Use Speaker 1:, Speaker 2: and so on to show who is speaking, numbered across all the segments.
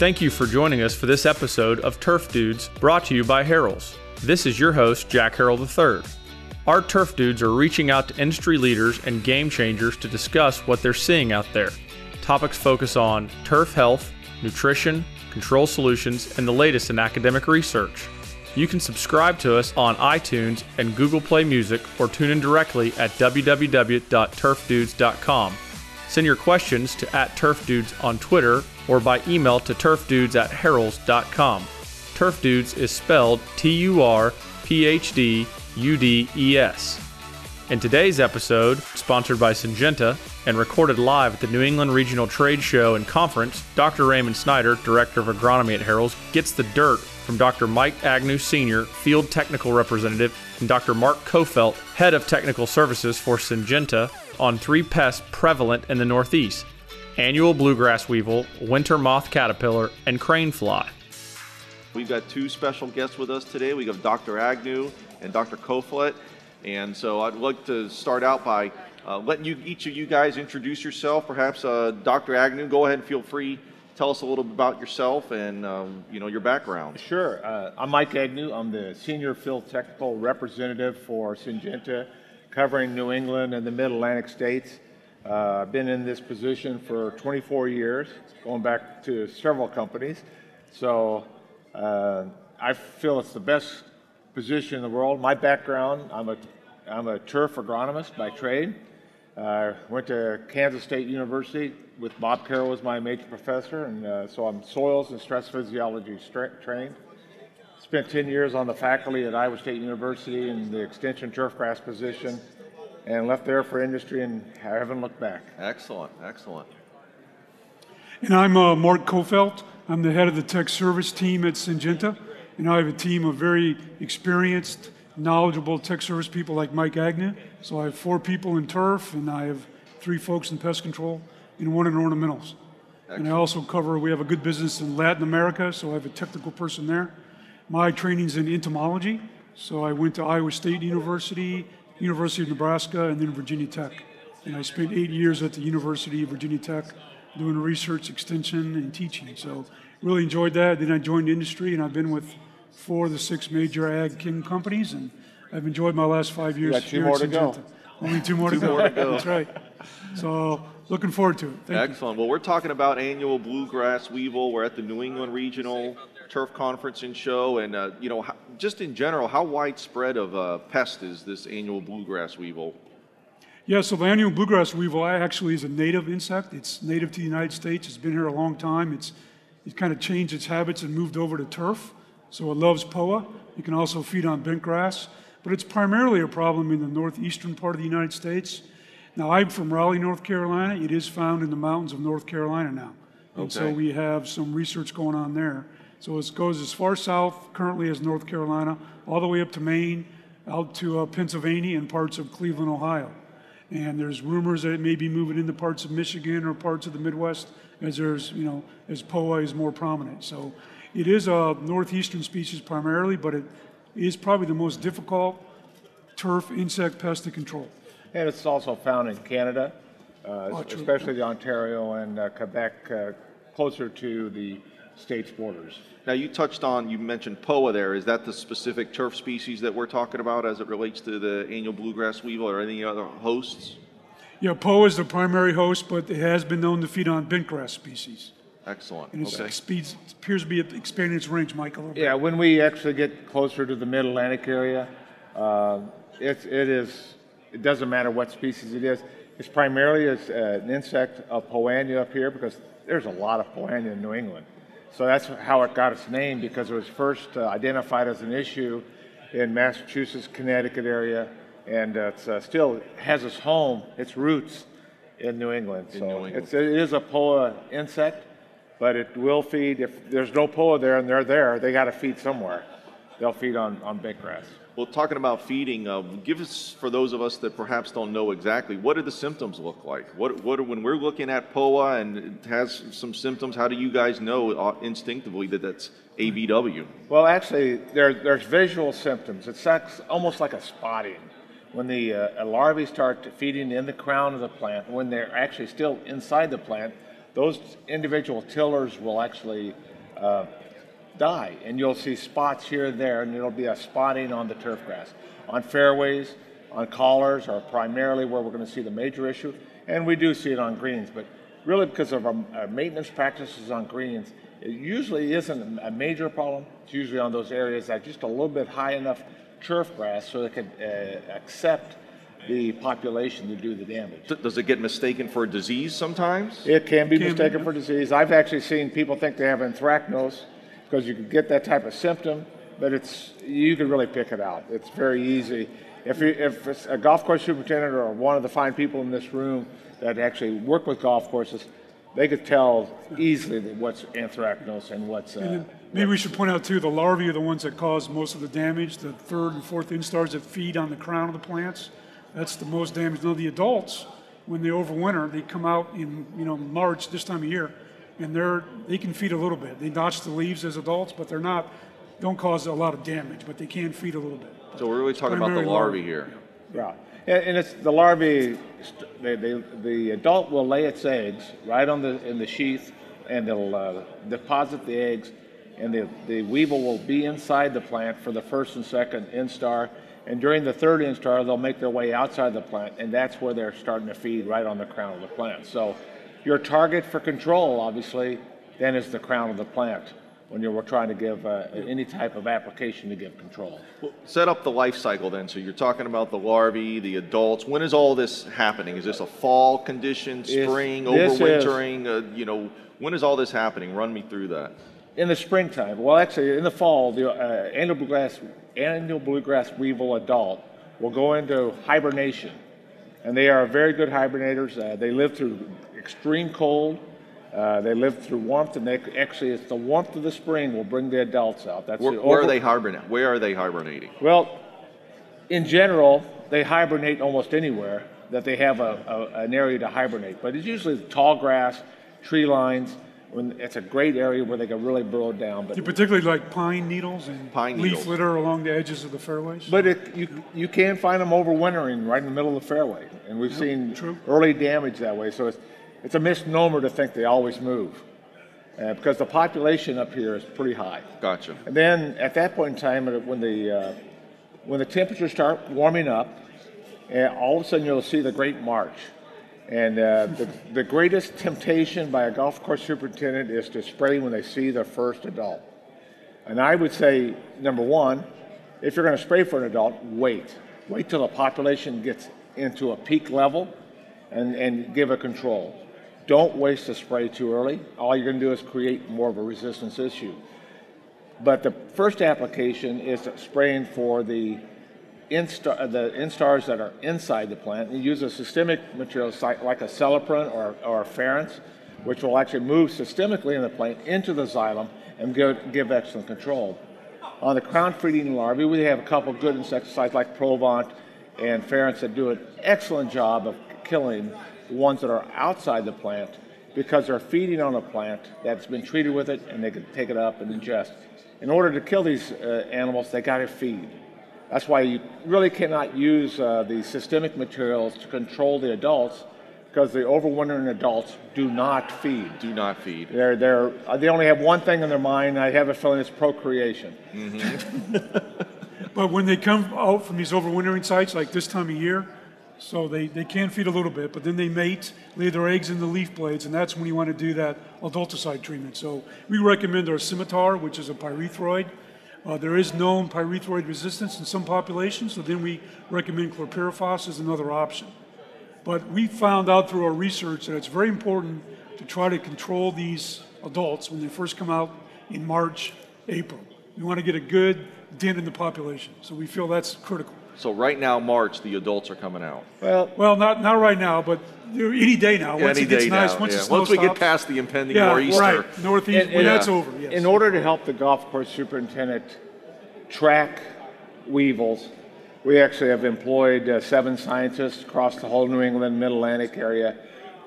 Speaker 1: Thank you for joining us for this episode of Turf Dudes brought to you by Harrell's. This is your host, Jack Harrell III. Our Turf Dudes are reaching out to industry leaders and game changers to discuss what they're seeing out there. Topics focus on turf health, nutrition, control solutions, and the latest in academic research. You can subscribe to us on iTunes and Google Play Music or tune in directly at www.turfdudes.com. Send your questions to at turfdudes on Twitter or by email to turfdudes at harrells.com. Turf Dudes is spelled T U R P H D U D E S. In today's episode, sponsored by Syngenta and recorded live at the New England Regional Trade Show and Conference, Dr. Raymond Snyder, Director of Agronomy at Harrell's, gets the dirt from Dr. Mike Agnew Sr., Field Technical Representative, and Dr. Mark Coffelt, Head of Technical Services for Syngenta, on three pests prevalent in the Northeast annual bluegrass weevil, winter moth caterpillar, and crane fly.
Speaker 2: We've got two special guests with us today. We have Dr. Agnew and Dr. Coffelt. And so I'd like to start out by uh, letting you, each of you guys introduce yourself. Perhaps uh, Dr. Agnew, go ahead and feel free. Tell us a little bit about yourself and um, you know your background.
Speaker 3: Sure. Uh, I'm Mike Agnew. I'm the senior field technical representative for Syngenta, covering New England and the Mid Atlantic states. Uh, I've been in this position for 24 years, going back to several companies. So uh, I feel it's the best position in the world. My background, I'm a, I'm a turf agronomist by trade. I uh, went to Kansas State University with Bob Carrow as my major professor, and uh, so I'm soils and stress physiology trained. Spent 10 years on the faculty at Iowa State University in the extension turfgrass position, and left there for industry and haven't looked back.
Speaker 2: Excellent, excellent.
Speaker 4: And I'm uh, Mark Coffelt. I'm the head of the tech service team at Syngenta, and I have a team of very experienced, knowledgeable tech service people like Mike Agnew. So I have four people in turf, and I have three folks in pest control, and one in ornamentals. Excellent. And I also cover, we have a good business in Latin America, so I have a technical person there. My training's in entomology, so I went to Iowa State University, University of Nebraska, and then Virginia Tech. And I spent eight years at the University of Virginia Tech doing research, extension, and teaching. So really enjoyed that. Then I joined industry, and I've been with four of the six major ag king companies, and I've enjoyed my last five years.
Speaker 3: You got two more to go.
Speaker 4: Only two more
Speaker 2: two
Speaker 4: to go.
Speaker 2: More to go.
Speaker 4: That's right. So looking forward to it. Thank
Speaker 2: Excellent.
Speaker 4: You.
Speaker 2: Well, we're talking about annual bluegrass weevil. We're at the New England Regional Turf Conference and Show, and uh, you know, just in general, how widespread of a pest is this annual bluegrass weevil?
Speaker 4: Yeah, so the annual bluegrass weevil actually is a native insect. It's native to the United States. It's been here a long time. It's it kind of changed its habits and moved over to turf. So it loves POA. It can also feed on bent grass, but it's primarily a problem in the northeastern part of the United States. Now, I'm from Raleigh, North Carolina. It is found in the mountains of North Carolina now. And okay. so we have some research going on there. So it goes as far south currently as North Carolina, all the way up to Maine, out to uh, Pennsylvania, and parts of Cleveland, Ohio. And there's rumors that it may be moving into parts of Michigan or parts of the Midwest as there's, you know, as POA is more prominent. So it is a northeastern species primarily, but it is probably the most difficult turf insect pest to control.
Speaker 3: And it's also found in Canada, uh, oh, especially the Ontario and uh, Quebec, uh, closer to the state's borders.
Speaker 2: Now, you touched on, you mentioned POA there. Is that the specific turf species that we're talking about as it relates to the annual bluegrass weevil or any other hosts?
Speaker 4: Yeah, POA is the primary host, but it has been known to feed on bentgrass species.
Speaker 2: Excellent.
Speaker 4: And it
Speaker 2: okay.
Speaker 4: speeds, appears to be expanding its range, Michael.
Speaker 3: Yeah, when we actually get closer to the Mid Atlantic area, uh, it's, it is, it doesn't matter what species it is. It's primarily uh, an insect of Poa annua up here because there's a lot of Poa annua in New England. So that's how it got its name because it was first uh, identified as an issue in Massachusetts, Connecticut area, and uh, it uh, still has its home, its roots in New England.
Speaker 2: In
Speaker 3: so
Speaker 2: New England.
Speaker 3: It's, it is a POA insect, but it will feed. If there's no POA there and they're there, they got to feed somewhere. They'll feed on, on bent grass.
Speaker 2: Well, talking about feeding, uh, give us, for those of us that perhaps don't know exactly, what do the symptoms look like? What, what when we're looking at POA and it has some symptoms, how do you guys know uh, instinctively that that's ABW?
Speaker 3: Well, actually, there, there's visual symptoms. It's almost like a spotting. When the uh, larvae start feeding in the crown of the plant, when they're actually still inside the plant, those individual tillers will actually uh, die, and you'll see spots here and there, and there'll be a spotting on the turf grass. On fairways, on collars are primarily where we're going to see the major issue, and we do see it on greens, but really because of our, our maintenance practices on greens, it usually isn't a major problem. It's usually on those areas that are just a little bit high enough turf grass so they can uh, accept the population to do the damage.
Speaker 2: Does it get mistaken for a disease sometimes?
Speaker 3: It can be
Speaker 4: Can be,
Speaker 3: mistaken
Speaker 4: yeah.
Speaker 3: for disease. I've actually seen people think they have anthracnose because you can get that type of symptom, but it's you can really pick it out. It's very easy. If you, if it's a golf course superintendent or one of the fine people in this room that actually work with golf courses, they could tell easily what's anthracnose and what's. Uh,
Speaker 4: Maybe we should point out too, the larvae are the ones that cause most of the damage. The third and fourth instars that feed on the crown of the plants, that's the most damage. Now the adults, when they overwinter, they come out in you know March this time of year, and they're they can feed a little bit. They notch the leaves as adults, but they're not don't cause a lot of damage, but they can feed a little bit.
Speaker 2: So we're really talking about the larvae
Speaker 4: larvae.
Speaker 2: here.
Speaker 3: Yeah, and, and it's the larvae. They, they, the adult will lay its eggs right on the in the sheath, and they'll uh, deposit the eggs, and the the weevil will be inside the plant for the first and second instar, and during the third instar they'll make their way outside the plant, and that's where they're starting to feed right on the crown of the plant. So, your target for control, obviously, then is the crown of the plant when you're trying to give uh, any type of application to give control.
Speaker 2: Set up the life cycle then. So you're talking about the larvae, the adults. When is all this happening? Is this a fall condition,
Speaker 3: It's-
Speaker 2: spring,
Speaker 3: is-
Speaker 2: overwintering? Uh, you know, when is all this happening? Run me through that.
Speaker 3: In the springtime, well, actually, in the fall, the uh, annual bluegrass, annual bluegrass weevil adult will go into hibernation, and they are very good hibernators. Uh, they live through extreme cold. Uh, they live through warmth, and they actually, it's the warmth of the spring will bring the adults out. That's
Speaker 2: Where,
Speaker 3: the
Speaker 2: where are they hibernating? Where are they hibernating?
Speaker 3: Well, in general, they hibernate almost anywhere that they have a, a, an area to hibernate, but it's usually tall grass, tree lines. When it's a great area where they can really burrow down. But
Speaker 4: You particularly like pine needles and
Speaker 2: Pine
Speaker 4: leaf
Speaker 2: needles.
Speaker 4: litter along the edges of the fairways.
Speaker 3: But it, you, you can find them overwintering right in the middle of the fairway, and we've seen
Speaker 4: true.
Speaker 3: early damage that way. So it's, it's a misnomer to think they always move, uh, because the population up here is pretty high.
Speaker 2: Gotcha.
Speaker 3: And then at that point in time, uh, when the uh, when the temperatures start warming up, uh, all of a sudden you'll see the Great March. And uh, the, the greatest temptation by a golf course superintendent is to spray when they see their first adult. And I would say, number one, if you're going to spray for an adult, wait. Wait till the population gets into a peak level and, and give a control. Don't waste the spray too early. All you're going to do is create more of a resistance issue. But the first application is spraying for the instar, the instars that are inside the plant. You use a systemic material like Acelepryn or, or a Ference, which will actually move systemically in the plant into the xylem and give, give excellent control. On the crown feeding larvae, we have a couple good insecticides like Provaunt and Ference that do an excellent job of killing ones that are outside the plant because they're feeding on a plant that's been treated with it and they can take it up and ingest. In order to kill these uh, animals, they got to feed. That's why you really cannot use uh, the systemic materials to control the adults because the overwintering adults do not feed.
Speaker 2: Do not feed.
Speaker 3: They're, they're, uh, they only have one thing in their mind. I have a feeling it's procreation.
Speaker 4: But when they come out from these overwintering sites, like this time of year, so they, they can feed a little bit, but then they mate, lay their eggs in the leaf blades, and that's when you want to do that adulticide treatment. So we recommend our scimitar, which is a pyrethroid. Uh, there is known pyrethroid resistance in some populations, so then we recommend chlorpyrifos as another option. But we found out through our research that it's very important to try to control these adults when they first come out in March, April. We want to get a good dent in the population, so we feel that's critical.
Speaker 2: So right now, March, the adults are coming out.
Speaker 3: Well,
Speaker 4: Well, not not right now, but any day now. Once
Speaker 2: Any
Speaker 4: it gets
Speaker 2: day
Speaker 4: nice,
Speaker 2: now.
Speaker 4: once
Speaker 2: yeah.
Speaker 4: the
Speaker 2: Once we get past the impending
Speaker 4: yeah,
Speaker 2: nor'easter.
Speaker 4: right, northeast,
Speaker 3: And-
Speaker 4: when
Speaker 3: and-
Speaker 4: that's over. Yes.
Speaker 3: In order to help the golf course superintendent track weevils, we actually have employed uh, seven scientists across the whole New England Mid Atlantic area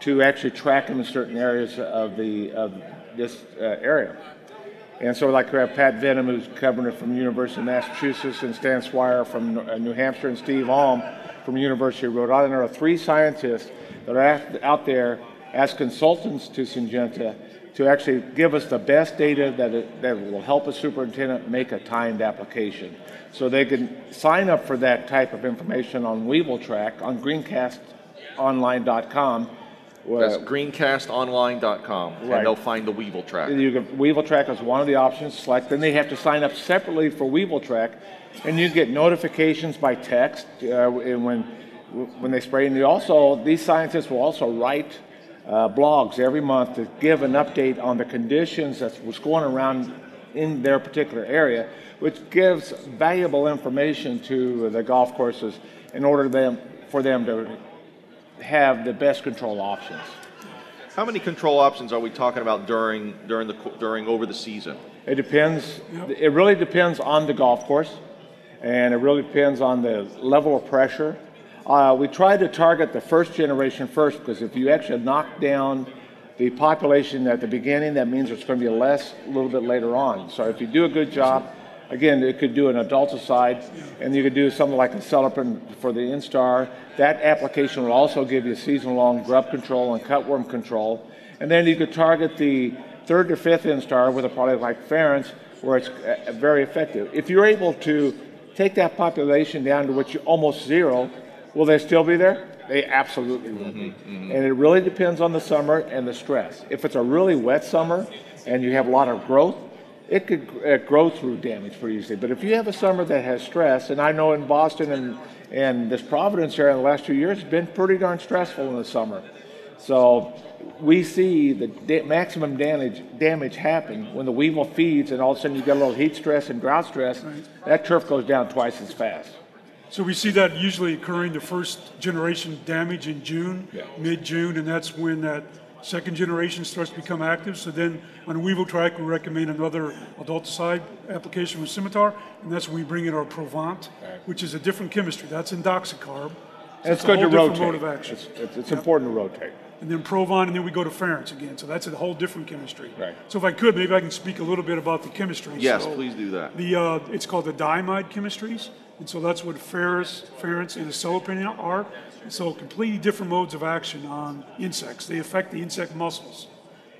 Speaker 3: to actually track them in certain areas of the of this uh, area. And so, like we have Pat Vittum, who's covering it from University of Massachusetts, and Stan Swier from uh, New Hampshire, and Steve Alm from University of Rhode Island. Are three scientists that are out- there as consultants to Syngenta to actually give us the best data that, it, that will help a superintendent make a timed application. So they can sign up for that type of information on Weevil Track on greencastonline.com.
Speaker 2: That's greencastonline.com, and they'll find the Weevil track.
Speaker 3: You can, Weevil Track is one of the options. Select. Then they have to sign up separately for Weevil Track, and you get notifications by text uh, and when when they spray. And you also these scientists will also write uh, blogs every month to give an update on the conditions that's what's going around in their particular area, which gives valuable information to the golf courses in order them for them to have the best control options.
Speaker 2: How many control options are we talking about during during the during over the season?
Speaker 3: It depends. It really depends on the golf course, and it really depends on the level of pressure. Uh, we try to target the first generation first because if you actually knock down the population at the beginning, that means there's going to be less a little bit later on. So if you do a good job, again, it could do an adulticide, and you could do something like Acelepryn for the instar. That application will also give you season-long grub control and cutworm control. And then you could target the third or fifth instar with a product like Ference, where it's uh, uh, very effective. If you're able to take that population down to which you almost zero, will they still be there? They absolutely will be. Mm-hmm, mm-hmm. And it really depends on the summer and the stress. If it's a really wet summer and you have a lot of growth, it could uh, grow through damage pretty easily. But if you have a summer that has stress, and I know in Boston and, and this Providence area in the last few years, it's been pretty darn stressful in the summer. So we see the da- maximum damage damage happen when the weevil feeds, and all of a sudden you get a little heat stress and drought stress. That turf goes down twice as fast.
Speaker 4: So we see that usually occurring the first generation damage in June,
Speaker 3: Yeah.
Speaker 4: mid-June, and that's when that second generation starts to become active. So then on a Weevil Track, we recommend another adulticide application with Scimitar, and that's when we bring in our Provaunt, which is a different chemistry. That's indoxacarb. So
Speaker 3: And it's good to
Speaker 4: whole different
Speaker 3: rotate.
Speaker 4: mode of action.
Speaker 3: It's, it's, it's important to rotate.
Speaker 4: And then Provaunt, and then we go to Ference again. So that's a whole different chemistry.
Speaker 3: Right.
Speaker 4: So if I could, maybe I can speak a little bit about the chemistry.
Speaker 2: Yes,
Speaker 4: So-
Speaker 2: please do that.
Speaker 4: the, uh, it's called the diamide chemistries, and so that's what ferrous, Ference, and Acelepryn are. So completely different modes of action on insects. They affect the insect muscles,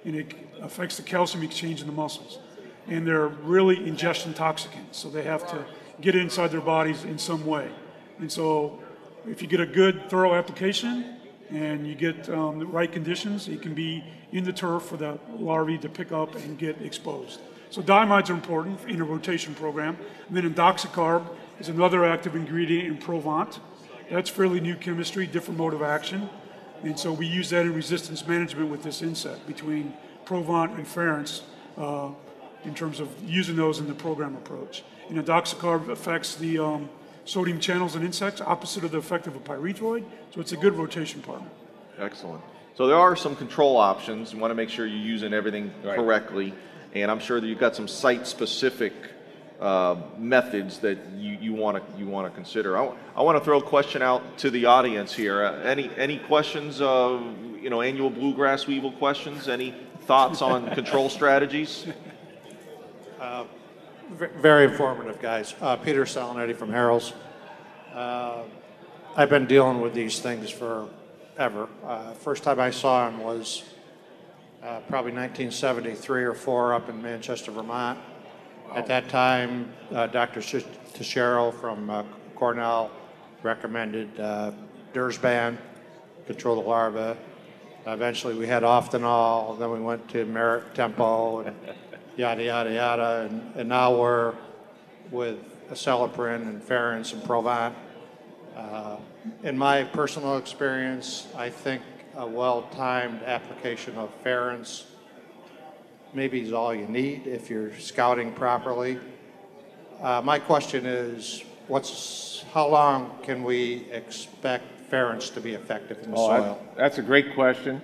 Speaker 4: and it affects the calcium exchange in the muscles. And they're really ingestion toxicants, so they have to get inside their bodies in some way. And so if you get a good, thorough application, and you get um, the right conditions, it can be in the turf for the larvae to pick up and get exposed. So diamides are important in a rotation program. And then indoxacarb is another active ingredient in Provaunt. That's fairly new chemistry, different mode of action. And so we use that in resistance management with this insect between Provaunt and Ference uh, in terms of using those in the program approach. And indoxacarb affects the um, sodium channels in insects, opposite of the effect of a pyrethroid. So it's a good rotation partner.
Speaker 2: Excellent. So there are some control options. You want to make sure you're using everything
Speaker 3: Right.
Speaker 2: correctly, and I'm sure that you've got some site-specific uh, methods that you, you want to you want to consider. I, I want to throw a question out to the audience here. Uh, any any questions? Uh, you know, annual bluegrass weevil questions. Any thoughts on control strategies?
Speaker 5: V- Very informative, guys. Uh, Peter Salinetti from Harrell's. Uh, I've been dealing with these things forever. Uh, first time I saw him was uh, probably 1973 or 4 up in Manchester, Vermont. At that time, uh, Dr. Tashiro from uh, Cornell recommended uh, Dursban, control the larva. Eventually, we had Oftanol, then we went to Merit Tempo, and yada, yada, yada. And, and now we're with Acelepryn and Ference and Provaunt. Uh, in my personal experience, I think a well-timed application of Ference maybe is all you need if you're scouting properly. Uh, my question is, what's how long can we expect Ference to be effective in the
Speaker 3: Oh,
Speaker 5: soil?
Speaker 3: that- that's a great question.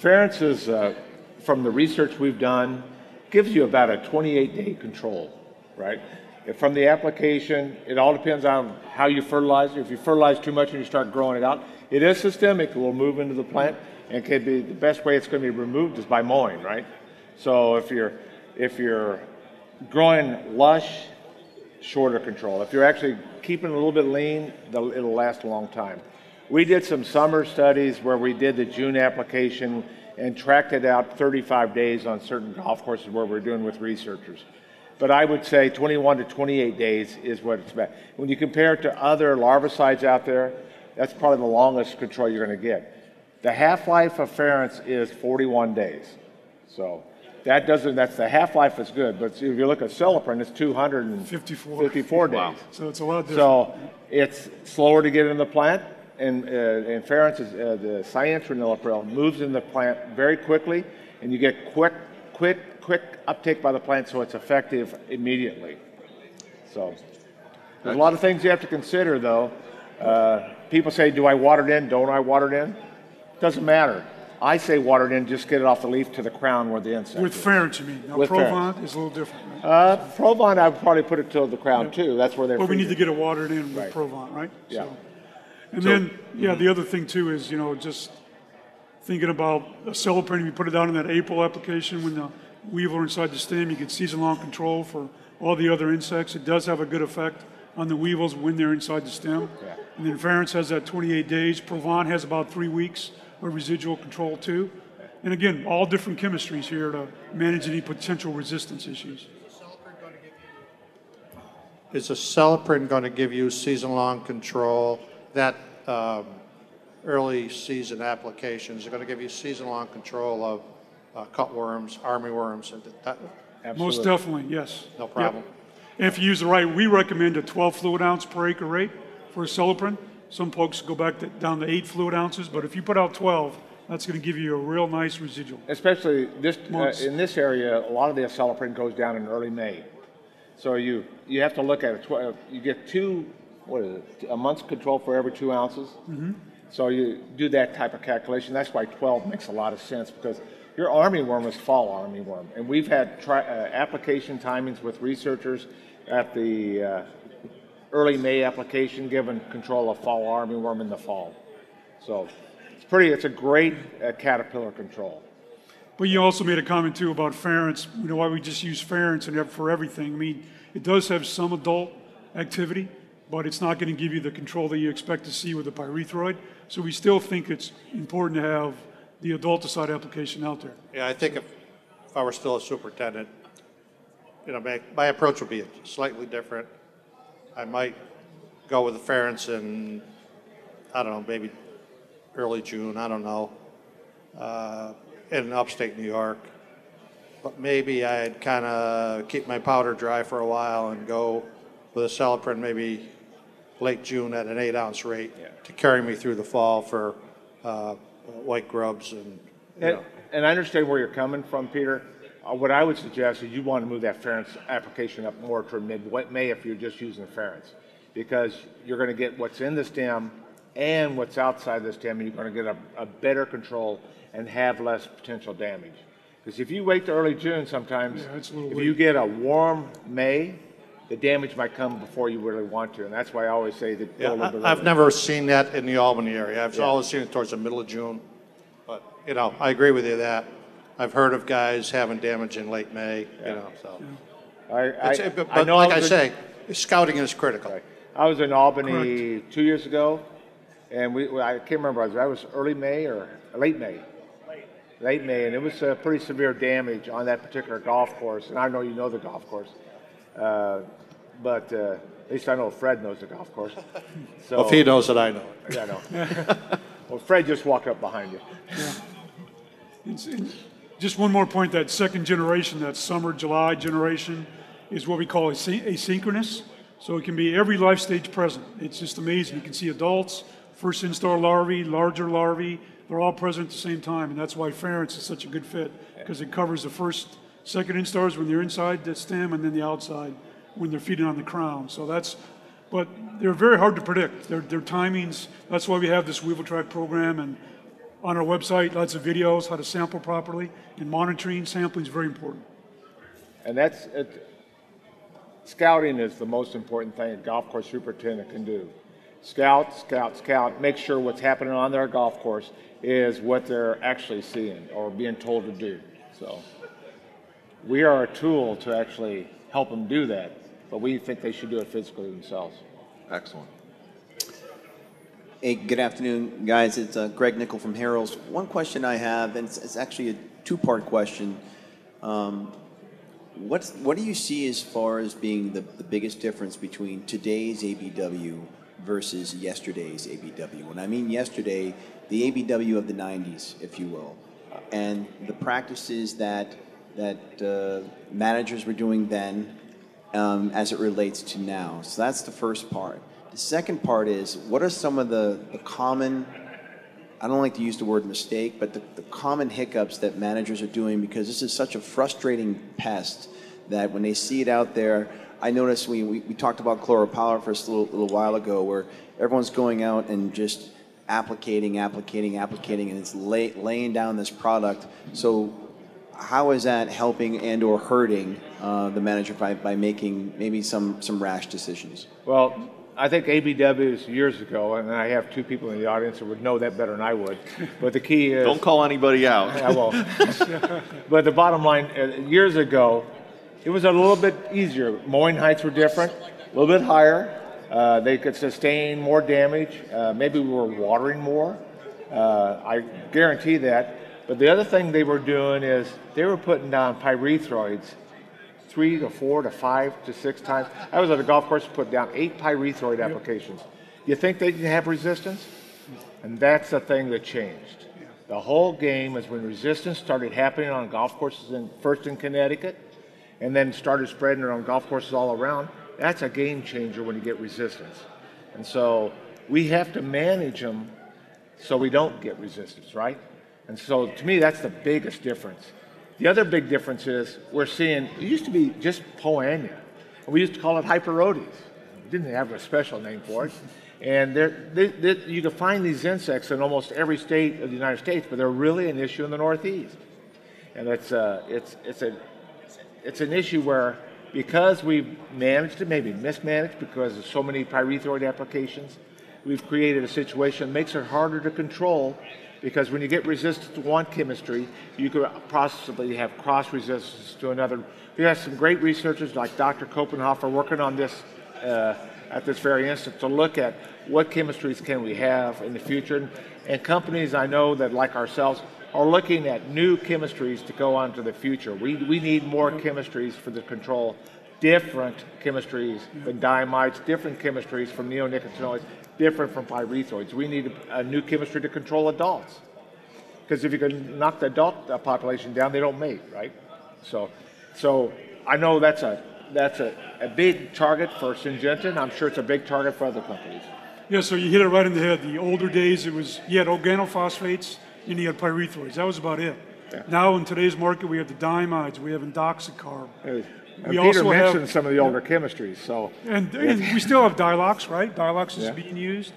Speaker 3: Ference is, uh, from the research we've done, gives you about a 28-day control, right? If From the application, it all depends on how you fertilize. If you fertilize too much and you start growing it out, it is systemic, it will move into the plant, and can be, the best way it's going to be removed is by mowing, right? So if you're, if you're growing lush, shorter control. If you're actually keeping a little bit lean, it'll last a long time. We did some summer studies where we did the June application, and tracked it out 35 days on certain golf courses where we're doing with researchers. But I would say 21 to 28 days is what it's about. When you compare it to other larvicides out there, that's probably the longest control you're going to get. The half-life of Ference is 41 days. So that doesn't, that's the half-life is good, but if you look at Acelepryn, it's 254
Speaker 4: 54.
Speaker 3: days.
Speaker 4: So it's a lot different.
Speaker 3: So it's slower to get in the plant, and, uh, and Ference, is, uh, the cyantraniliprole moves in the plant very quickly, and you get quick, quick, quick uptake by the plant, so it's effective immediately. So there's a lot of things you have to consider, though. Uh, people say, "Do I water it in? Don't I water it in?" Doesn't matter. I say watered in, just get it off the leaf to the crown where the insect.
Speaker 4: With
Speaker 3: is.
Speaker 4: Ference, you mean? Now,
Speaker 3: With
Speaker 4: Provaunt is a little different, right?
Speaker 3: Uh, Provaunt, I would probably put it to the crown too. That's where they're.
Speaker 4: But we need to get it watered in with
Speaker 3: Right.
Speaker 4: Provaunt, right?
Speaker 3: Yeah.
Speaker 4: So- And then, yeah, the other thing too is, you know, just thinking about Acelepryn, we put it down in that April application when the weevil are inside the stem, you get season-long control for all the other insects. It does have a good effect on the weevils when they're inside the stem.
Speaker 3: Yeah.
Speaker 4: And then Ference has that 28 days. Provaunt has about three weeks of residual control too. And again, all different chemistries here to manage any potential resistance issues.
Speaker 5: Is Acelepryn going to give you season-long control? That um, early season application, is it going to give you season-long control of uh, cutworms, armyworms? and that-
Speaker 4: Most definitely, yes.
Speaker 5: No problem.
Speaker 4: And if you use the right, we recommend a 12 fluid ounce per acre rate for Acelepryn. Some folks go back to, down to eight fluid ounces, but if you put out 12, that's going to give you a real nice residual.
Speaker 3: Especially this, uh, in this area, a lot of the Acelepryn goes down in early May. So you, you have to look at it, uh, you get two, what is it, a month's control for every two ounces?
Speaker 4: Mm-hmm.
Speaker 3: So you do that type of calculation, that's why 12 makes a lot of sense, because your armyworm is fall armyworm. And we've had tri, uh, application timings with researchers at the, uh, early May application, given control of fall armyworm in the fall. So it's pretty, it's a great uh, caterpillar control.
Speaker 4: But you also made a comment too about Ference, you know, why we just use Ference and for everything. I mean, it does have some adult activity, but it's not going to give you the control that you expect to see with a pyrethroid. So we still think it's important to have the adulticide application out there.
Speaker 5: Yeah, I think if, if I were still a superintendent, you know, my, my approach would be slightly different. I might go with the Ference in, I don't know, maybe early June, I don't know, uh, in upstate New York. But maybe I'd kind of keep my powder dry for a while and go with Acelepryn maybe late June at an eight ounce rate to carry me through the fall for uh, white grubs and, you
Speaker 3: And,
Speaker 5: know.
Speaker 3: and I understand where you're coming from, Peter. Uh, what I would suggest is you want to move that Ference application up more to mid-May if you're just using Ference. Because you're going to get what's in the stem and what's outside the stem, and you're going to get a, a better control and have less potential damage. Because if you wait to early June sometimes,
Speaker 4: Yeah, it's a little
Speaker 3: if
Speaker 4: late.
Speaker 3: you get a warm May, the damage might come before you really want to. And that's why I always say that go a
Speaker 5: Yeah,
Speaker 3: little bit
Speaker 5: I- I've
Speaker 3: early.
Speaker 5: never seen that in the Albany area. I've
Speaker 3: Yeah.
Speaker 5: always seen it towards the middle of June. But, you know, I agree with you that. I've heard of guys having damage in late May, you know, so.
Speaker 3: I, I,
Speaker 5: It's- But
Speaker 3: I
Speaker 5: but
Speaker 3: know
Speaker 5: like I
Speaker 3: was a-
Speaker 5: say, scouting is critical.
Speaker 3: I was in Albany two years ago, and we, I can't remember, that was early May or late May? Late May, and it was uh, pretty severe damage on that particular golf course, and I know you know the golf course. Uh, But uh, at least I know Fred knows the golf course. So,
Speaker 5: Well, if he knows it, I know. it.
Speaker 3: Yeah, I know. Well, Fred just walked up behind you.
Speaker 4: It's- it's- Just one more point, that second generation, that summer, July generation, is what we call asy- asynchronous. So it can be every life stage present. It's just amazing. You can see adults, first instar larvae, larger larvae, they're all present at the same time. And that's why Ference is such a good fit, because it covers the first, second instars when they're inside the stem, and then the outside when they're feeding on the crown. So that's, but they're very hard to predict. Their, their timings, that's why we have this Weevil Track program, and on our website, lots of videos, how to sample properly, and monitoring, sampling is very important.
Speaker 3: And that's, it, scouting is the most important thing a golf course superintendent can do. Scout, scout, scout, make sure what's happening on their golf course is what they're actually seeing or being told to do. So we are a tool to actually help them do that, but we think they should do it physically themselves.
Speaker 2: Excellent.
Speaker 6: Hey, good afternoon, guys. It's uh, Greg Nickel from Harrell's. One question I have, and it's, it's actually a two-part question. Um, what's what do you see as far as being the, the biggest difference between today's ABW versus yesterday's ABW? When I mean yesterday, the ABW of the '90s, if you will, and the practices that that uh, managers were doing then, um, as it relates to now. So that's the first part. The second part is what are some of the, the common, I don't like to use the word mistake, but the, the common hiccups that managers are doing because this is such a frustrating pest that when they see it out there, I noticed we, we, we talked about chloropower a little, little while ago where everyone's going out and just applicating, applicating, applicating, and it's lay, laying down this product. So how is that helping and or hurting uh, the manager by, by making maybe some, some rash decisions?
Speaker 3: Well, I think ABWs years ago, and I have two people in the audience that would know that better than I would. But the key is
Speaker 2: Don't call anybody out.
Speaker 3: I won't. but the bottom line, uh, years ago, it was a little bit easier. Mowing heights were different, a little bit higher. Uh, they could sustain more damage. Uh, maybe we were watering more. Uh, I guarantee that. But the other thing they were doing is they were putting down pyrethroids three to four to five to six times. I was at a golf course, put down eight pyrethroid applications. You think they can have resistance? And that's the thing that changed. The whole game is when resistance started happening on golf courses in first in Connecticut, and then started spreading it on golf courses all around. That's a game changer when you get resistance. And so we have to manage them so we don't get resistance, right? And so to me, that's the biggest difference. The other big difference is we're seeing, it used to be just Poa annua. We used to call it Hyperodes. We didn't have a special name for it. And they, they, you can find these insects in almost every state of the United States, but they're really an issue in the Northeast. And it's, uh, it's, it's, a, it's an issue where because we've managed it, maybe mismanaged because of so many pyrethroid applications, we've created a situation that makes it harder to control because when you get resistance to one chemistry, you could possibly have cross resistance to another. We have some great researchers like Dr. Koppenhofer working on this uh, at this very instant to look at what chemistries can we have in the future. And companies I know that, like ourselves, are looking at new chemistries to go on to the future. We, we need more chemistries for the control, different chemistries than diamides, different chemistries from neonicotinoids, different from pyrethroids. We need a, a new chemistry to control adults. Because if you can knock the adult population down, they don't mate, right? So, so I know that's a that's a, a big target for Syngenta, and I'm sure it's a big target for other companies.
Speaker 4: Yeah, so you hit it right in the head. The older days, it was you had organophosphates and you had pyrethroids. That was about it. Yeah. Now in today's market, we have the diamides, we have indoxacarb.
Speaker 3: We Peter also mentioned have, some of the older yeah. chemistries, so
Speaker 4: and, and, we still have Dylox, right? Dylox is yeah. being used,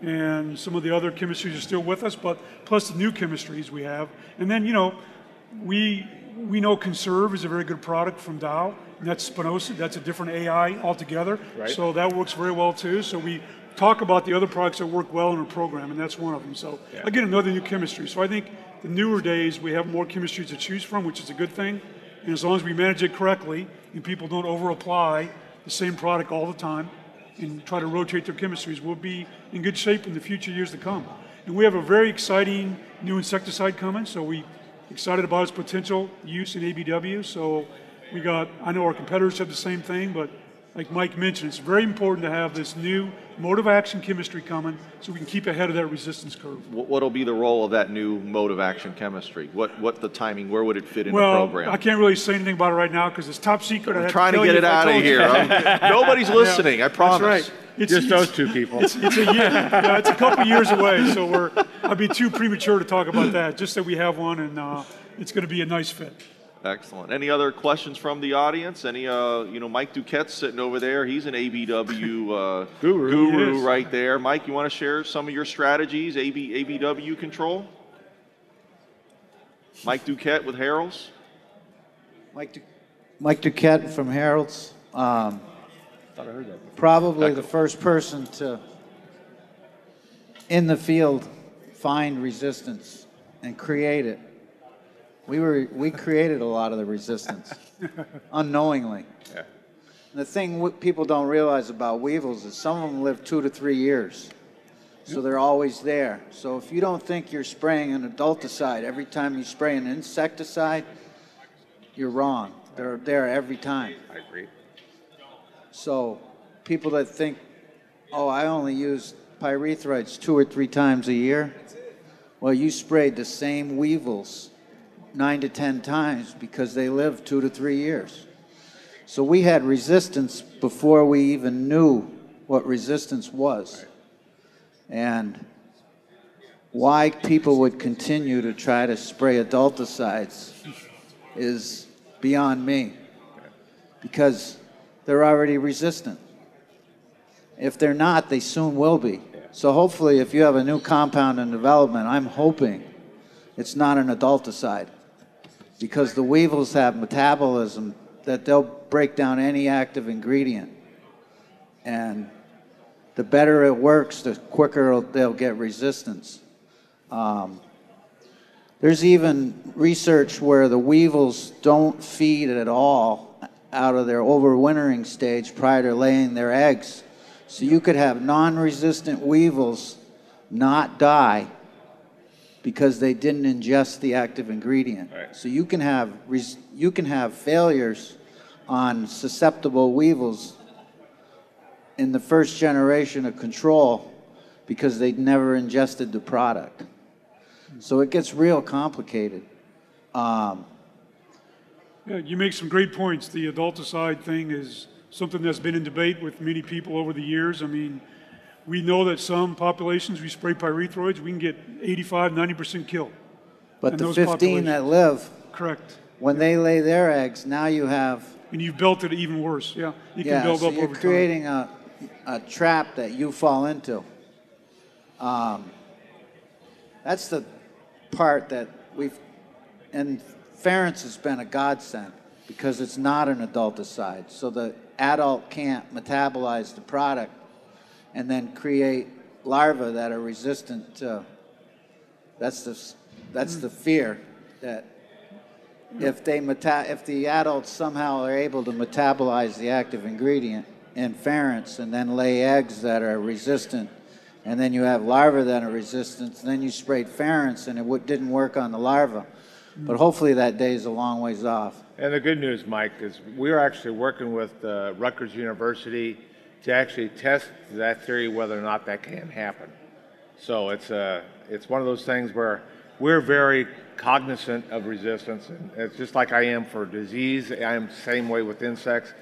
Speaker 4: and some of the other chemistries are still with us, but plus the new chemistries we have, and then you know, we we know Conserve is a very good product from Dow, and that's spinosad. That's a different AI altogether, right. so that works very well too. So we talk about the other products that work well in our program, and that's one of them. So yeah. again, another new chemistry. So I think the newer days we have more chemistries to choose from, which is a good thing. And as long as we manage it correctly and people don't over apply the same product all the time and try to rotate their chemistries, we'll be in good shape in the future years to come. And we have a very exciting new insecticide coming, so we excited about its potential use in ABW. So we got, I know our competitors have the same thing, but like Mike mentioned, it's very important to have this new mode of action chemistry coming so we can keep ahead of that resistance curve.
Speaker 2: What will be the role of that new mode of action chemistry? What what the timing? Where would it fit in
Speaker 4: well,
Speaker 2: the program?
Speaker 4: I can't really say anything about it right now because it's top secret.
Speaker 2: I'm trying to, to get it out of here. Nobody's listening.
Speaker 4: Yeah,
Speaker 2: I promise.
Speaker 4: That's right.
Speaker 3: It's just those two people.
Speaker 4: It's, it's, a year. Yeah, it's a couple years away, so we're. I'd be too premature to talk about that. Just that we have one, and uh, it's going to be a nice fit.
Speaker 2: Excellent. Any other questions from the audience? Any, uh, you know, Mike Duquette's sitting over there. He's an ABW uh,
Speaker 4: guru,
Speaker 2: guru right there. Mike, you want to share some of your strategies, AB, ABW control? Mike Duquette with Harrell's.
Speaker 7: Mike, du- Mike Duquette from Harrell's. Um, probably the first person to, in the field, find resistance and create it we were we created a lot of the resistance unknowingly. Yeah. The thing people don't realize about weevils is some of them live two to three years. So they're always there. So if you don't think you're spraying an adulticide every time you spray an insecticide, you're wrong. They're there every time.
Speaker 3: I agree.
Speaker 7: So people that think, oh, I only use pyrethroids two or three times a year, well, you sprayed the same weevils nine to 10 times because they live two to three years. So we had resistance before we even knew what resistance was. And why people would continue to try to spray adulticides is beyond me because they're already resistant. If they're not, they soon will be. So hopefully, if you have a new compound in development, I'm hoping it's not an adulticide because the weevils have metabolism that they'll break down any active ingredient. And the better it works, the quicker they'll get resistance. Um, there's even research where the weevils don't feed at all out of their overwintering stage prior to laying their eggs. So you could have non resistant weevils not die because they didn't ingest the active ingredient.
Speaker 3: Right.
Speaker 7: So you can have res- you can have failures on susceptible weevils in the first generation of control because they'd never ingested the product. So it gets real complicated. Um,
Speaker 4: Yeah, you make some great points. The adulticide thing is something that's been in debate with many people over the years. I mean, we know that some populations we spray pyrethroids, we can get 85, 90% kill.
Speaker 7: but
Speaker 4: And
Speaker 7: the 15 that live,
Speaker 4: Correct.
Speaker 7: when they lay their eggs, now you have
Speaker 4: And you've built it even worse. Yeah, you can
Speaker 7: yeah,
Speaker 4: build
Speaker 7: so
Speaker 4: up
Speaker 7: you're
Speaker 4: over time.
Speaker 7: creating a, a trap that you fall into. Um, that's the part that we've, and Ference has been a godsend because it's not an adulticide. So the adult can't metabolize the product and then create larvae that are resistant to. That's the that's the fear that if they meta- if the adults somehow are able to metabolize the active ingredient in Ference and then lay eggs that are resistant, and then you have larvae that are resistant, and then you sprayed Ference and it w- didn't work on the larva. But hopefully that day is a long ways off.
Speaker 3: And the good news, Mike, is we're actually working with uh, Rutgers University to actually test that theory whether or not that can happen. So it's uh, it's one of those things where we're very cognizant of resistance, and it's just like I am for disease. I am the same way with insects,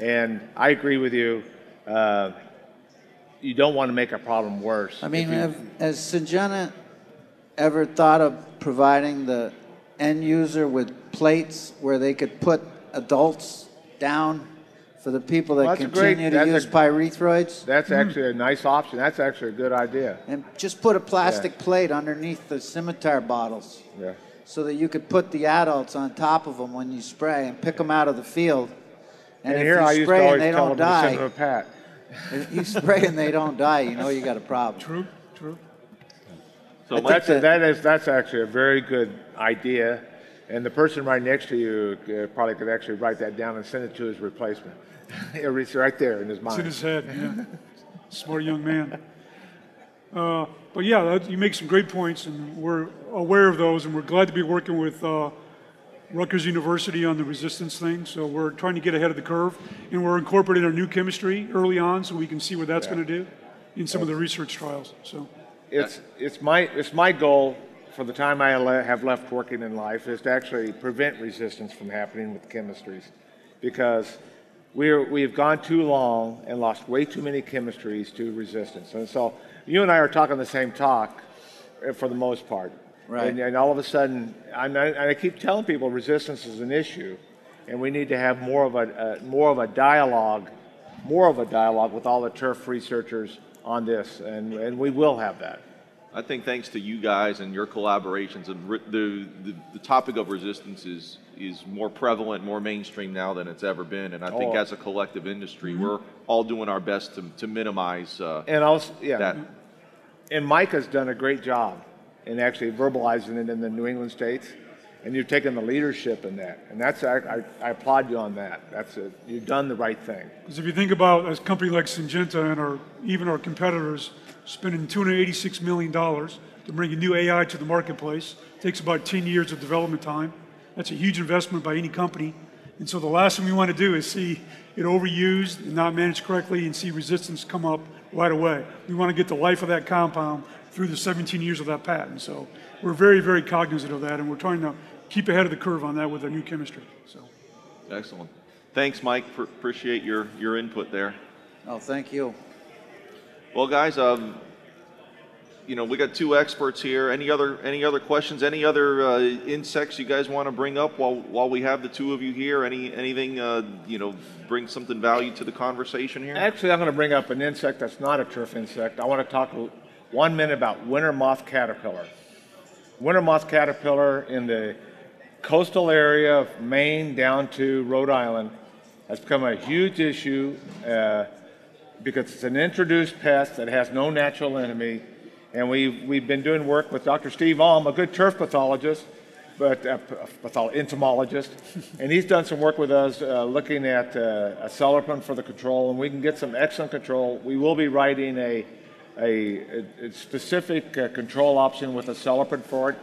Speaker 3: and I agree with you. Uh, you don't want to make a problem worse.
Speaker 7: I mean,
Speaker 3: you-
Speaker 7: have, has Syngenta ever thought of providing the end user with plates where they could put adults down for the people that
Speaker 3: that's a great-
Speaker 7: continue to
Speaker 3: that's a-
Speaker 7: use pyrethroids?
Speaker 3: that's hmm. actually a nice option. That's actually a good idea.
Speaker 7: And just put a plastic plate underneath the scimitar bottles
Speaker 3: Yeah.
Speaker 7: so that you could put the adults on top of them when you spray and pick them out of the field. And,
Speaker 3: And,
Speaker 7: if
Speaker 3: here
Speaker 7: you
Speaker 3: I used to
Speaker 7: spray and
Speaker 3: always
Speaker 7: they don't
Speaker 3: them to
Speaker 7: die,
Speaker 3: them a pat.
Speaker 7: if you spray and they don't die, you know you got a problem.
Speaker 4: True, true.
Speaker 2: So
Speaker 3: That's,
Speaker 7: that-
Speaker 3: that is, that's actually a very good idea, and the person right next to you uh, probably could actually write that down and send it to his replacement. It's right there in his
Speaker 4: It's in his head, yeah. Smart young man. Uh, but yeah, that, you make some great points, and we're aware of those, and we're glad to be working with uh, Rutgers University on the resistance thing. So we're trying to get ahead of the curve, and we're incorporating our new chemistry early on, so we can see what that's going to do in some of the research trials. So
Speaker 3: It's, it's my, it's my goal for the time I le- have left working in life is to actually prevent resistance from happening with chemistries. Because we're, we've gone too long and lost way too many chemistries to resistance. And so you and I are talking the same talk uh, for the most part.
Speaker 7: Right.
Speaker 3: And, and all of a sudden, I'm and I keep telling people resistance is an issue, and we need to have more of a, uh, more of a dialogue, more of a dialogue with all the turf researchers on this, and, and we will have that.
Speaker 2: I think thanks to you guys and your collaborations, and the, the, the topic of resistance is, is more prevalent, more mainstream now than it's ever been. And I think
Speaker 3: Oh.
Speaker 2: as a collective industry, we're all doing our best to, to minimize uh,
Speaker 3: And also, yeah,
Speaker 2: that.
Speaker 3: and Mike has done a great job in actually verbalizing it in the New England states. and you've taken the leadership in that. And that's, I, I, I applaud you on that. That's it. You've done the right thing.
Speaker 4: Because if you think about a company like Syngenta and our, even our competitors spending $286 million to bring a new AI to the marketplace, takes about 10 years of development time. That's a huge investment by any company. And so the last thing we want to do is see it overused and not managed correctly and see resistance come up right away. We want to get the life of that compound through the 17 years of that patent. So we're very, very cognizant of that, and we're trying to keep ahead of the curve on that with our new chemistry. So.
Speaker 2: Excellent. Thanks, Mike. Pr- appreciate your, your input there.
Speaker 7: Oh, thank you.
Speaker 2: Well, guys, um, you know, we got two experts here. Any other any other questions? Any other uh, insects you guys want to bring up while while we have the two of you here? Any anything uh, you know bring something value to the conversation here?
Speaker 3: Actually, I'm going to bring up an insect that's not a turf insect. I want to talk one minute about winter moth caterpillar. Winter moth caterpillar in the coastal area of Maine down to Rhode Island has become a huge issue uh, because it's an introduced pest that has no natural enemy. And we've, we've been doing work with Dr. Steve Alm, a good turf pathologist, but uh, patholo- entomologist, and he's done some work with us uh, looking at uh, Acelepryn for the control, and we can get some excellent control. We will be writing a, a, a specific uh, control option with a Acelepryn for it.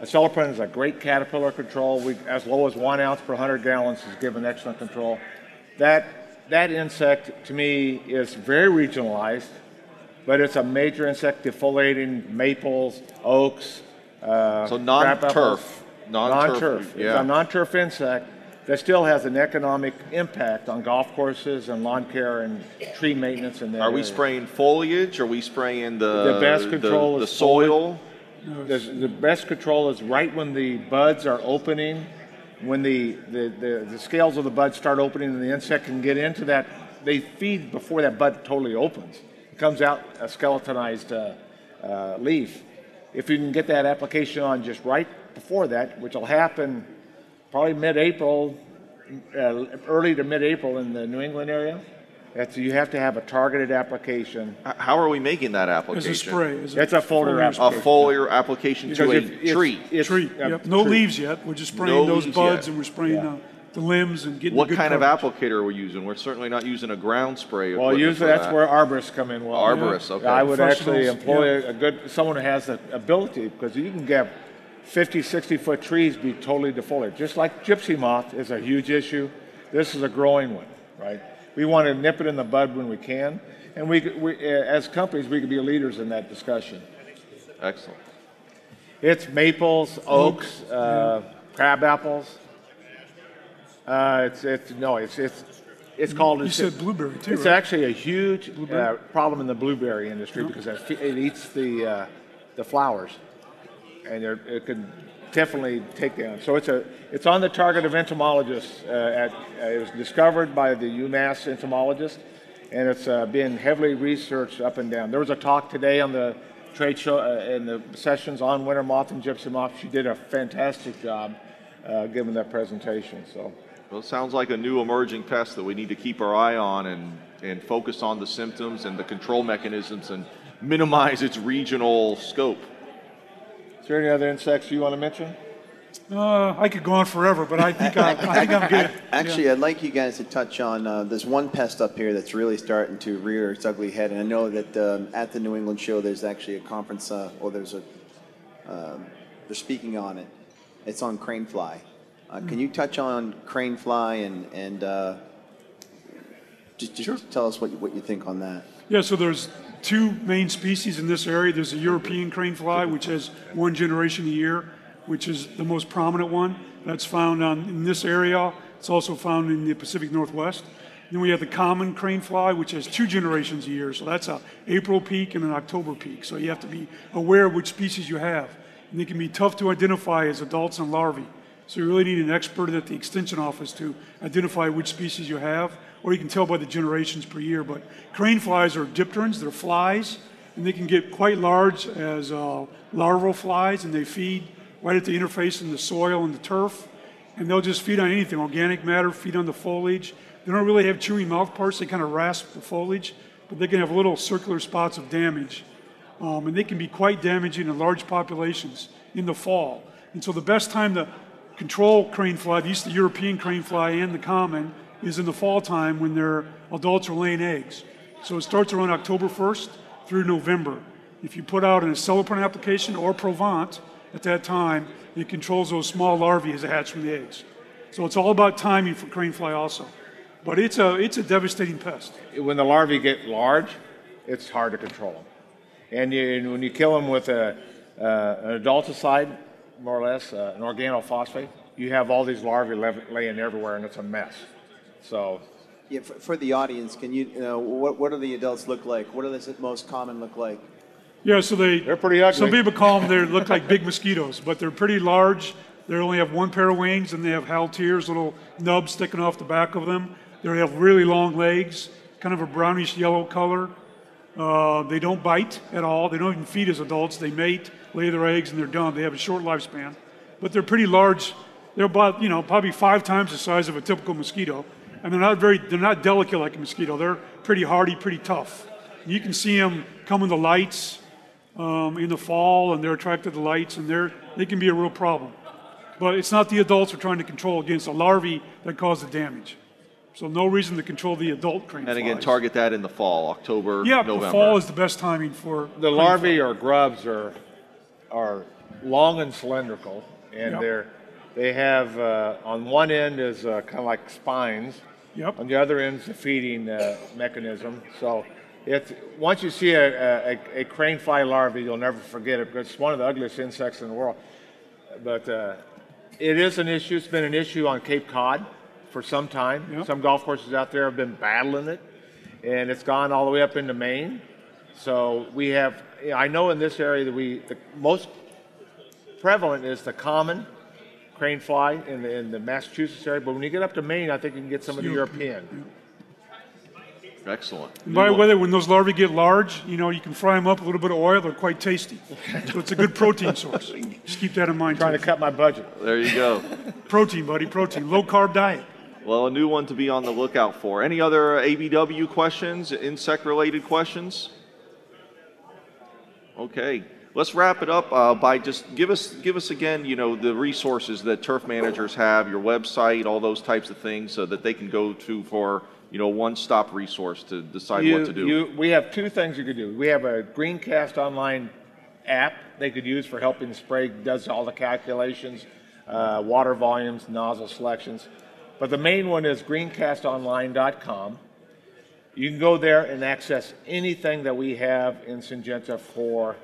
Speaker 3: A Acelepryn is a great caterpillar control. We, as low as one ounce per 100 gallons is given excellent control. That, that insect, to me, is very regionalized but it's a major insect defoliating maples, oaks. Uh,
Speaker 2: So non-turf. Non-turf,
Speaker 3: Non-turf.
Speaker 2: yeah.
Speaker 3: It's a non-turf insect that still has an economic impact on golf courses and lawn care and tree maintenance in that
Speaker 2: Are we
Speaker 3: area.
Speaker 2: spraying foliage? Are we spraying the
Speaker 3: The best control
Speaker 2: the,
Speaker 3: is
Speaker 2: the soil?
Speaker 3: The, the best control is right when the buds are opening, when the, the, the, the scales of the bud start opening and the insect can get into that. They feed before that bud totally opens. It comes out a skeletonized uh, uh, leaf. If you can get that application on just right before that, which will happen probably mid-April, uh, early to mid-April in the New England area, that's, you have to have a targeted application.
Speaker 2: H- How are we making that
Speaker 4: As
Speaker 2: application?
Speaker 4: a spray. As a
Speaker 3: That's a folder
Speaker 4: foliar
Speaker 2: A
Speaker 3: application.
Speaker 2: foliar application to
Speaker 3: Because
Speaker 2: a
Speaker 3: if
Speaker 2: tree.
Speaker 3: it's-
Speaker 4: Tree, yep. No
Speaker 3: tree.
Speaker 4: leaves yet. We're just spraying
Speaker 2: No
Speaker 4: those
Speaker 2: leaves
Speaker 4: buds
Speaker 2: yet.
Speaker 4: and we're spraying
Speaker 3: Yeah.
Speaker 4: uh, the limbs and getting
Speaker 2: What
Speaker 4: good
Speaker 2: kind of
Speaker 4: coverage.
Speaker 2: applicator are we using? We're certainly not using a ground spray.
Speaker 3: Well,
Speaker 2: equipment
Speaker 3: usually
Speaker 2: for
Speaker 3: that's
Speaker 2: that.
Speaker 3: where arborists come in well.
Speaker 2: Arborists, okay.
Speaker 3: I would actually
Speaker 4: Professionals,
Speaker 3: employ
Speaker 4: yeah.
Speaker 3: a good, someone who has the ability, because you can get 50, 60 foot trees be totally defoliated. Just like gypsy moth is a huge issue, this is a growing one, right? We want to nip it in the bud when we can, and we, we uh, as companies, we could be leaders in that discussion.
Speaker 2: Excellent.
Speaker 3: It's maples, oaks, uh, crab apples. Uh, it's, it's, no, it's, it's, it's called.
Speaker 4: You
Speaker 3: it's-
Speaker 4: said blueberry too,
Speaker 3: It's
Speaker 4: right?
Speaker 3: actually a huge uh, problem in the blueberry industry because it, it eats the, uh, the flowers. And it could definitely take down. So it's, a, it's on the target of entomologists. Uh, at, uh, it was discovered by the UMass entomologist, and it's uh, been heavily researched up and down. There was a talk today on the trade show, uh, in the sessions on winter moth and gypsy moth. She did a fantastic job uh, giving that presentation. So.
Speaker 2: Well, it sounds like a new emerging pest that we need to keep our eye on and, and focus on the symptoms and the control mechanisms and minimize its regional scope.
Speaker 3: Is there any other insects you want to mention?
Speaker 4: Uh, I could go on forever, but I think, I, I think I'm good.
Speaker 6: Actually, I'd like you guys to touch on, uh, there's one pest up here that's really starting to rear its ugly head. And I know that um, at the New England show, there's actually a conference, uh, or there's a, um, they're speaking on it. It's on crane fly. Uh, Can you touch on crane fly and, and uh, just, just tell us what you, what you think on that?
Speaker 4: Yeah, so there's two main species in this area. There's a European crane fly, which has one generation a year, which is the most prominent one. That's found on, in this area. It's also found in the Pacific Northwest. Then we have the common crane fly, which has two generations a year. So that's a April peak and an October peak. So you have to be aware of which species you have. And they can be tough to identify as adults and larvae. So you really need an expert at the extension office to identify which species you have, or you can tell by the generations per year. But crane flies are dipterans, they're flies, and they can get quite large as uh, larval flies, and they feed right at the interface in the soil and the turf. And they'll just feed on anything, organic matter, feed on the foliage. They don't really have chewing mouth parts, they kind of rasp the foliage, but they can have little circular spots of damage. Um, and they can be quite damaging in large populations in the fall. And so the best time to control crane fly, the East European crane fly and the common, is in the fall time when their adults are laying eggs. So it starts around October 1st through November. If you put out an Acelepryn application or Provaunt at that time, it controls those small larvae as they hatch from the eggs. So it's all about timing for crane fly also. But it's a, it's a devastating pest.
Speaker 3: When the larvae get large, it's hard to control them. And, you, and when you kill them with a, uh, an adulticide, more or less, uh, an organophosphate, you have all these larvae laying everywhere, and it's a mess. So
Speaker 6: Yeah, for, for the audience, can you, you know, what, what do the adults look like? What do the most common look like?
Speaker 4: Yeah, so they
Speaker 3: They're pretty ugly.
Speaker 4: Some people call them they look like big mosquitoes, but they're pretty large. They only have one pair of wings, and they have halteres, little nubs sticking off the back of them. They have really long legs, kind of a brownish yellow color. Uh, they don't bite at all. They don't even feed as adults. They mate, lay their eggs, and they're done. They have a short lifespan, but they're pretty large. They're about you know probably five times the size of a typical mosquito, and they're not very they're not delicate like a mosquito. They're pretty hardy, pretty tough. You can see them come in the lights um, in the fall, and they're attracted to lights, and they're they can be a real problem. But it's not the adults we're trying to control against the larvae that cause the damage. So no reason to control the adult crane
Speaker 2: And again,
Speaker 4: flies.
Speaker 2: target that in the fall, October,
Speaker 4: Yeah,
Speaker 2: November.
Speaker 4: the fall is the best timing for
Speaker 3: the larvae
Speaker 4: fly.
Speaker 3: or grubs are are long and cylindrical, and
Speaker 4: Yep.
Speaker 3: they're they have uh, on one end is uh, kind of like spines.
Speaker 4: Yep.
Speaker 3: On the other end is the feeding uh, mechanism. So it's once you see a, a, a crane fly larvae, you'll never forget it because it's one of the ugliest insects in the world. But uh, it is an issue. It's been an issue on Cape Cod for some time.
Speaker 4: Yep.
Speaker 3: Some golf courses out there have been battling it, and it's gone all the way up into Maine. So we have. I know in this area that we the most prevalent is the common crane fly in the, in the Massachusetts area, but when you get up to Maine, I think you can get some of the European.
Speaker 2: Excellent.
Speaker 4: And by the way, when those larvae get large, you know, you can fry them up with a little bit of oil. They're quite tasty. So it's a good protein source. Just keep that in mind.
Speaker 3: Trying to cut my budget.
Speaker 2: There you go.
Speaker 4: Protein, buddy, protein. Low carb diet.
Speaker 2: Well, a new one to be on the lookout for. Any other ABW questions, insect related questions? Okay, let's wrap it up uh, by just give us give us again, you know, the resources that turf managers have, your website, all those types of things, so that they can go to for you know one stop resource to decide
Speaker 3: You-
Speaker 2: what to do.
Speaker 3: you- we have two things you could do. We have a Greencast online app they could use for helping spray, does all the calculations, uh, water volumes, nozzle selections. But the main one is greencastonline.com. You can go there and access anything that we have in Syngenta for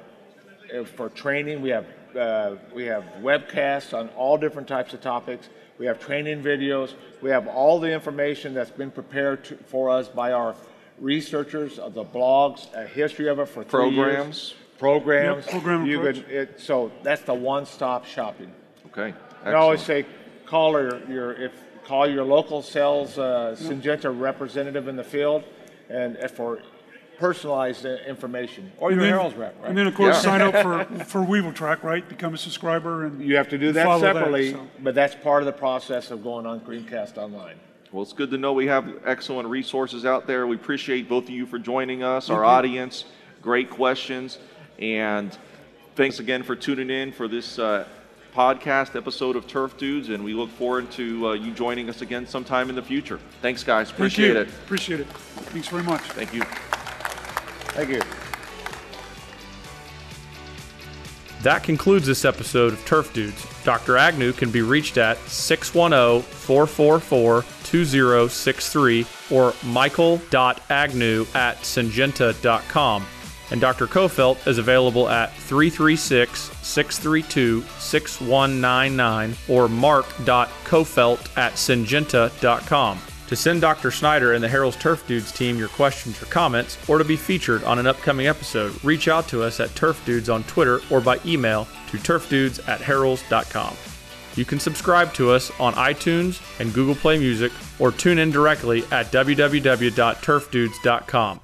Speaker 3: for training. We have uh, we have webcasts on all different types of topics. We have training videos. We have all the information that's been prepared to, for us by our researchers of the blogs, a history of it for three years.
Speaker 2: Programs.
Speaker 3: Programs.
Speaker 4: Yep, program
Speaker 3: You could, it, so that's the one-stop shopping.
Speaker 2: okay.
Speaker 3: I always say, call your, your if call your local sales uh, Syngenta representative in the field, and for personalized uh, information, or your
Speaker 4: And then-
Speaker 3: Harrell's rep. Right?
Speaker 4: And then, of course,
Speaker 2: Yeah.
Speaker 4: sign up for, for Weevil Trak, right? Become a subscriber and
Speaker 3: You have to do
Speaker 4: and
Speaker 3: that
Speaker 4: follow
Speaker 3: separately,
Speaker 4: so.
Speaker 3: but that's part of the process of going on Greencast Online.
Speaker 2: Well, it's good to know we have excellent resources out there. We appreciate both of you for joining us, our audience. Great questions. And thanks again for tuning in for this uh, podcast episode of Turf Dudes. And we look forward to uh, you joining us again sometime in the future. Thanks, guys. Appreciate
Speaker 4: you.
Speaker 2: it.
Speaker 4: Appreciate it. Thanks very much.
Speaker 2: Thank you.
Speaker 3: Thank you.
Speaker 1: That concludes this episode of Turf Dudes. Dr. Agnew can be reached at 610 444 2063 or michael.agnew at syngenta.com. And Dr. Coffelt is available at 336 632 6199 or mark.coffelt at syngenta.com. To send Dr. Snyder and the Harrell's Turf Dudes team your questions or comments, or to be featured on an upcoming episode, reach out to us at Turf Dudes on Twitter or by email to turfdudes at harrells.com. You can subscribe to us on iTunes and Google Play Music or tune in directly at www.turfdudes.com.